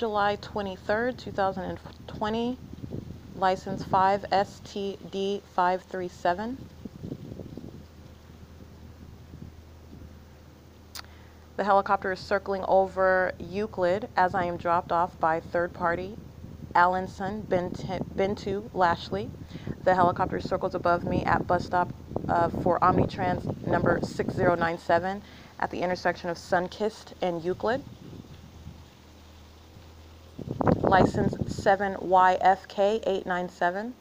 July 23rd, 2020. License 5 STD 537. The helicopter is circling over Euclid as I am dropped off by third party Allenson Bintu Lashley. The helicopter circles above me at bus stop uh, for Omnitrans number 6097 at the intersection of Sunkist and Euclid. License 7YFK897.